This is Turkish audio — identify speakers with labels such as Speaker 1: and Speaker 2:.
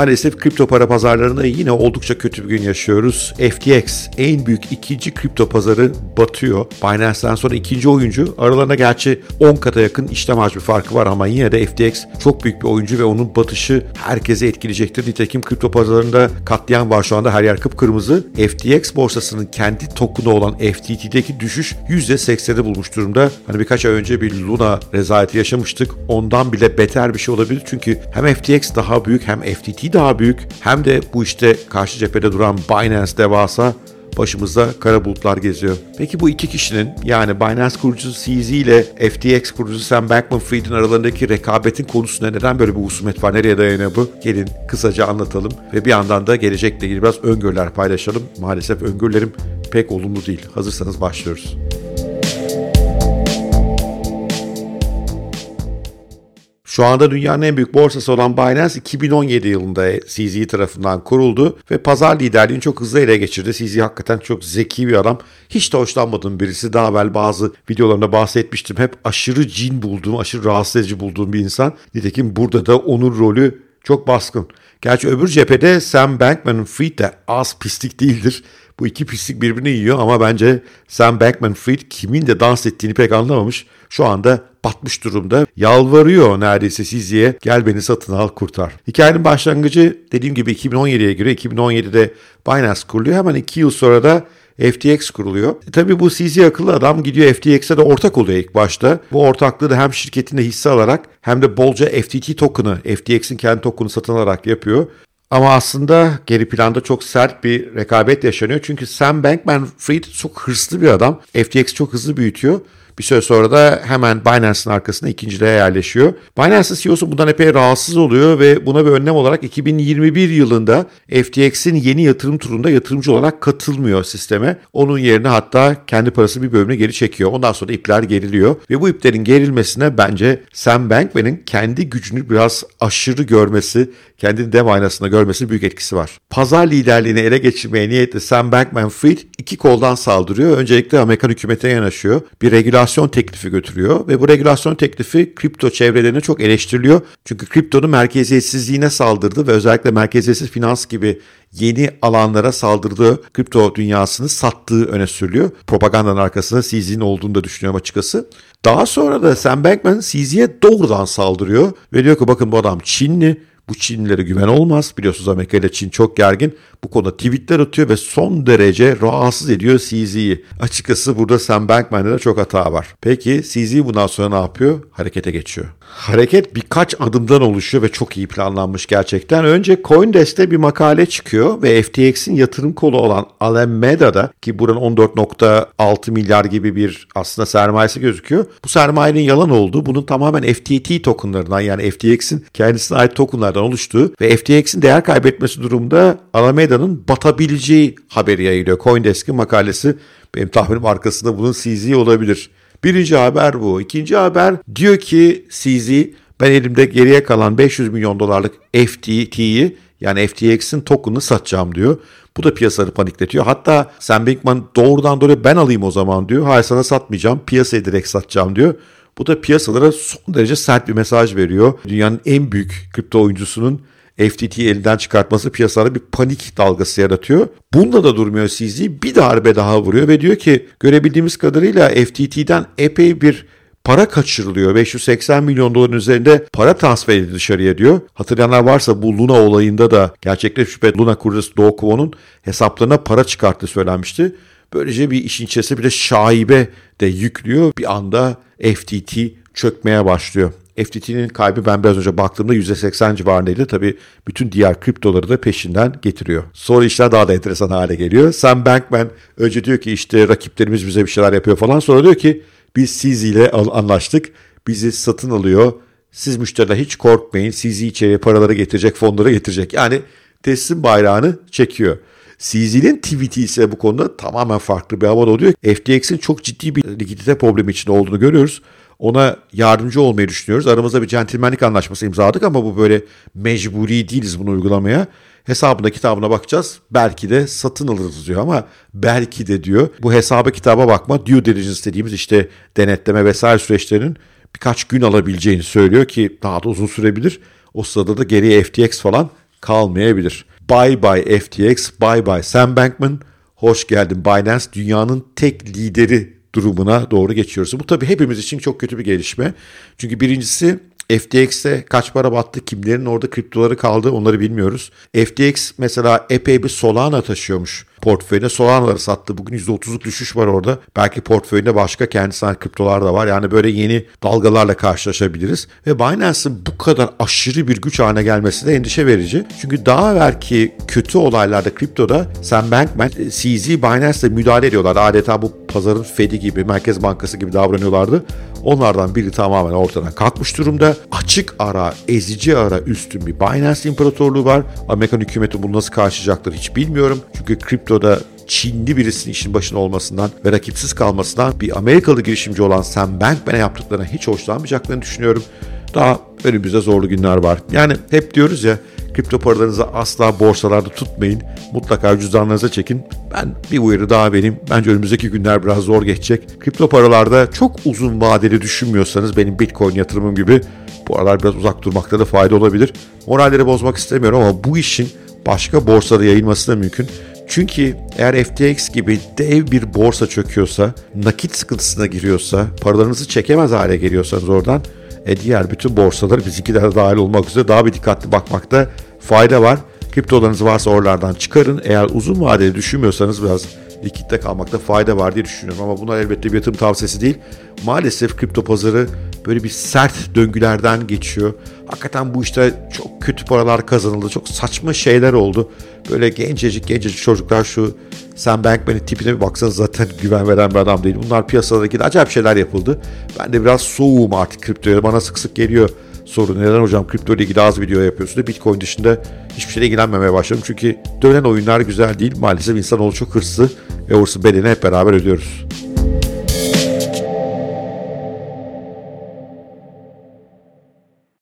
Speaker 1: Maalesef kripto para pazarlarında yine oldukça kötü bir gün yaşıyoruz. FTX en büyük ikinci kripto pazarı batıyor. Binance'den sonra ikinci oyuncu. Aralarında gerçi 10 kata yakın işlem hacmi farkı var ama yine de FTX çok büyük bir oyuncu ve onun batışı herkese etkileyecektir. Nitekim kripto pazarlarında katliam var şu anda her yer kıpkırmızı. FTX borsasının kendi token'u olan FTT'deki düşüş %80'i bulmuş durumda. Hani birkaç ay önce bir Luna rezaleti yaşamıştık. Ondan bile beter bir şey olabilir. Çünkü hem FTX daha büyük hem FTT daha büyük hem de bu işte karşı cephede duran Binance devasa başımızda kara bulutlar geziyor. Peki bu iki kişinin yani Binance kurucusu CZ ile FTX kurucusu Sam Bankman-Fried'in aralarındaki rekabetin konusunda neden böyle bir husumet var? Nereye dayanıyor bu? Gelin kısaca anlatalım ve bir yandan da gelecekle ilgili biraz öngörüler paylaşalım. Maalesef öngörülerim pek olumlu değil. Hazırsanız başlıyoruz. Şu anda dünyanın en büyük borsası olan Binance 2017 yılında CZ tarafından kuruldu ve pazar liderliğini çok hızlı ele geçirdi. CZ hakikaten çok zeki bir adam. Hiç de hoşlanmadığım birisi. Daha evvel bazı videolarında bahsetmiştim. Hep aşırı cin bulduğum, aşırı rahatsız edici bulduğum bir insan. Nitekim burada da onun rolü çok baskın. Gerçi öbür cephede Sam Bankman-Fried de az pislik değildir. Bu iki pislik birbirini yiyor ama bence Sam Bankman-Fried kimin de dans ettiğini pek anlamamış. Şu anda batmış durumda. Yalvarıyor neredeyse Sizi'ye gel beni satın al kurtar. Hikayenin başlangıcı dediğim gibi 2017'ye göre 2017'de Binance kuruluyor. Hemen 2 yıl sonra da FTX kuruluyor. E, tabii bu CZ akıllı adam gidiyor FTX'e de ortak oluyor ilk başta. Bu ortaklığı da hem şirketinde hisse alarak hem de bolca FTT token'ı, FTX'in kendi token'ı satın alarak yapıyor. Ama aslında geri planda çok sert bir rekabet yaşanıyor. Çünkü Sam Bankman-Fried çok hırslı bir adam. FTX çok hızlı büyütüyor. Bir süre sonra da hemen Binance'ın arkasına ikinciliğe yerleşiyor. Binance'ın CEO'su bundan epey rahatsız oluyor ve buna bir önlem olarak 2021 yılında FTX'in yeni yatırım turunda yatırımcı olarak katılmıyor sisteme. Onun yerine hatta kendi parası bir bölümüne geri çekiyor. Ondan sonra ipler geriliyor ve bu iplerin gerilmesine bence Sam Bankman'ın kendi gücünü biraz aşırı görmesi, kendini dev aynasında görmesi büyük etkisi var. Pazar liderliğini ele geçirmeye niyetli Sam Bankman-Fried iki koldan saldırıyor. Öncelikle Amerikan hükümetine yanaşıyor. Bir regülasyon teklifi götürüyor ve bu regülasyon teklifi kripto çevrelerine çok eleştiriliyor. Çünkü kriptonun merkeziyetsizliğine saldırdı ve özellikle merkeziyetsiz finans gibi yeni alanlara saldırdığı kripto dünyasını sattığı öne sürülüyor. Propagandanın arkasında CZ'nin olduğunu da düşünüyorum açıkçası. Daha sonra da Sam Bankman CZ'ye doğrudan saldırıyor ve diyor ki bakın bu adam Çinli, bu Çinlilere güven olmaz. Biliyorsunuz Amerika ile Çin çok gergin. Bu konuda tweetler atıyor ve son derece rahatsız ediyor CZ'yi. Açıkçası burada Sam Bankman'da da çok hata var. Peki CZ bundan sonra ne yapıyor? Harekete geçiyor. Hareket birkaç adımdan oluşuyor ve çok iyi planlanmış gerçekten. Önce Coindesk'te bir makale çıkıyor ve FTX'in yatırım kolu olan Alameda'da ki buranın 14.6 milyar gibi bir aslında sermayesi gözüküyor. Bu sermayenin yalan olduğu, bunun tamamen FTT tokenlarından yani FTX'in kendisine ait tokenlardan oluştuğu ve FTX'in değer kaybetmesi durumunda Alameda'nın batabileceği haberi yayılıyor. Coindesk'in makalesi benim tahminim arkasında bunun CZ olabilir. Birinci haber bu. İkinci haber diyor ki CZ ben elimde geriye kalan 500 milyon dolarlık FTT'yi yani FTX'in token'ını satacağım diyor. Bu da piyasaları panikletiyor. Hatta Sam Bankman doğrudan doğruya ben alayım o zaman diyor. Hayır sana satmayacağım piyasaya direkt satacağım diyor. Bu da piyasalara son derece sert bir mesaj veriyor. Dünyanın en büyük kripto oyuncusunun FTT'yi elinden çıkartması piyasalara bir panik dalgası yaratıyor. Bunda da durmuyor CZ bir darbe daha vuruyor ve diyor ki görebildiğimiz kadarıyla FTT'den epey bir para kaçırılıyor. 580 milyon doların üzerinde para transfer edildi dışarıya diyor. Hatırlayanlar varsa bu Luna olayında da gerçekten şüphe Luna kurucusu Do Kwon'un hesaplarına para çıkarttığı söylenmişti. Böylece bir işin içerisinde bir de şaibe de yüklüyor. Bir anda FTT çökmeye başlıyor. FTT'nin kaybı ben biraz önce baktığımda %80 civarındaydı. Tabii bütün diğer kriptoları da peşinden getiriyor. Sonra işler daha da enteresan hale geliyor. Sam Bankman önce diyor ki işte rakiplerimiz bize bir şeyler yapıyor falan. Sonra diyor ki biz siz ile anlaştık. Bizi satın alıyor. Siz müşteriler hiç korkmayın. Sizi içeriye paraları getirecek, fonları getirecek. Yani teslim bayrağını çekiyor. CZ'nin tweet'i ise bu konuda tamamen farklı bir havada oluyor. FTX'in çok ciddi bir likidite problemi içinde olduğunu görüyoruz. Ona yardımcı olmayı düşünüyoruz. Aramızda bir centilmenlik anlaşması imzaladık ama bu böyle mecburi değiliz bunu uygulamaya. Hesabına kitabına bakacağız. Belki de satın alırız diyor ama belki de diyor. Bu hesaba kitaba bakma due diligence dediğimiz işte denetleme vesaire süreçlerinin birkaç gün alabileceğini söylüyor ki daha da uzun sürebilir. O sırada da geriye FTX falan kalmayabilir. Bye bye FTX, bye bye Sam Bankman. Hoş geldin Binance. Dünyanın tek lideri durumuna doğru geçiyoruz. Bu tabii hepimiz için çok kötü bir gelişme. Çünkü birincisi FTX'te kaç para battı, kimlerin orada kriptoları kaldı onları bilmiyoruz. FTX mesela epey bir Solana taşıyormuş portföyüne. Solana'ları sattı. Bugün %30'luk düşüş var orada. Belki portföyünde başka kendisine kriptolar da var. Yani böyle yeni dalgalarla karşılaşabiliriz. Ve Binance'ın bu kadar aşırı bir güç haline gelmesi de endişe verici. Çünkü daha evvelki kötü olaylarda kriptoda Sam Bankman, CZ Binance'le müdahale ediyorlar. Adeta bu pazarın Fed'i gibi, Merkez Bankası gibi davranıyorlardı. Onlardan biri tamamen ortadan kalkmış durumda. Açık ara, ezici ara üstün bir Binance imparatorluğu var. Amerikan hükümeti bunu nasıl karşılayacaktır hiç bilmiyorum. Çünkü kriptoda Çinli birisinin işin başında olmasından ve rakipsiz kalmasından bir Amerikalı girişimci olan Sam Bankman'e yaptıklarına hiç hoşlanmayacaklarını düşünüyorum. Daha önümüzde zorlu günler var. Yani hep diyoruz ya kripto paralarınızı asla borsalarda tutmayın. Mutlaka cüzdanlarınıza çekin. Ben bir uyarı daha vereyim. Bence önümüzdeki günler biraz zor geçecek. Kripto paralarda çok uzun vadeli düşünmüyorsanız benim Bitcoin yatırımım gibi bu aralar biraz uzak durmakta da fayda olabilir. Moralleri bozmak istemiyorum ama bu işin başka borsada yayılması da mümkün. Çünkü eğer FTX gibi dev bir borsa çöküyorsa, nakit sıkıntısına giriyorsa, paralarınızı çekemez hale geliyorsanız oradan e diğer bütün borsalar bizimkiler dahil olmak üzere daha bir dikkatli bakmakta fayda var. Kriptolarınız varsa oralardan çıkarın. Eğer uzun vadeli düşünmüyorsanız biraz likitte kalmakta fayda var diye düşünüyorum. Ama bunlar elbette bir yatırım tavsiyesi değil. Maalesef kripto pazarı böyle bir sert döngülerden geçiyor. Hakikaten bu işte çok kötü paralar kazanıldı. Çok saçma şeyler oldu. Böyle gencecik gencecik çocuklar şu Sam Bankman'ın tipine bir baksanız zaten güven veren bir adam değil. Bunlar piyasadaki de acayip şeyler yapıldı. Ben de biraz soğuğum artık kriptoya. Bana sık sık geliyor soru. Neden hocam kripto ile ilgili az video yapıyorsun da Bitcoin dışında hiçbir şeyle ilgilenmemeye başladım. Çünkü dönen oyunlar güzel değil. Maalesef insanoğlu çok hırslı ve hırsı bedelini hep beraber ödüyoruz.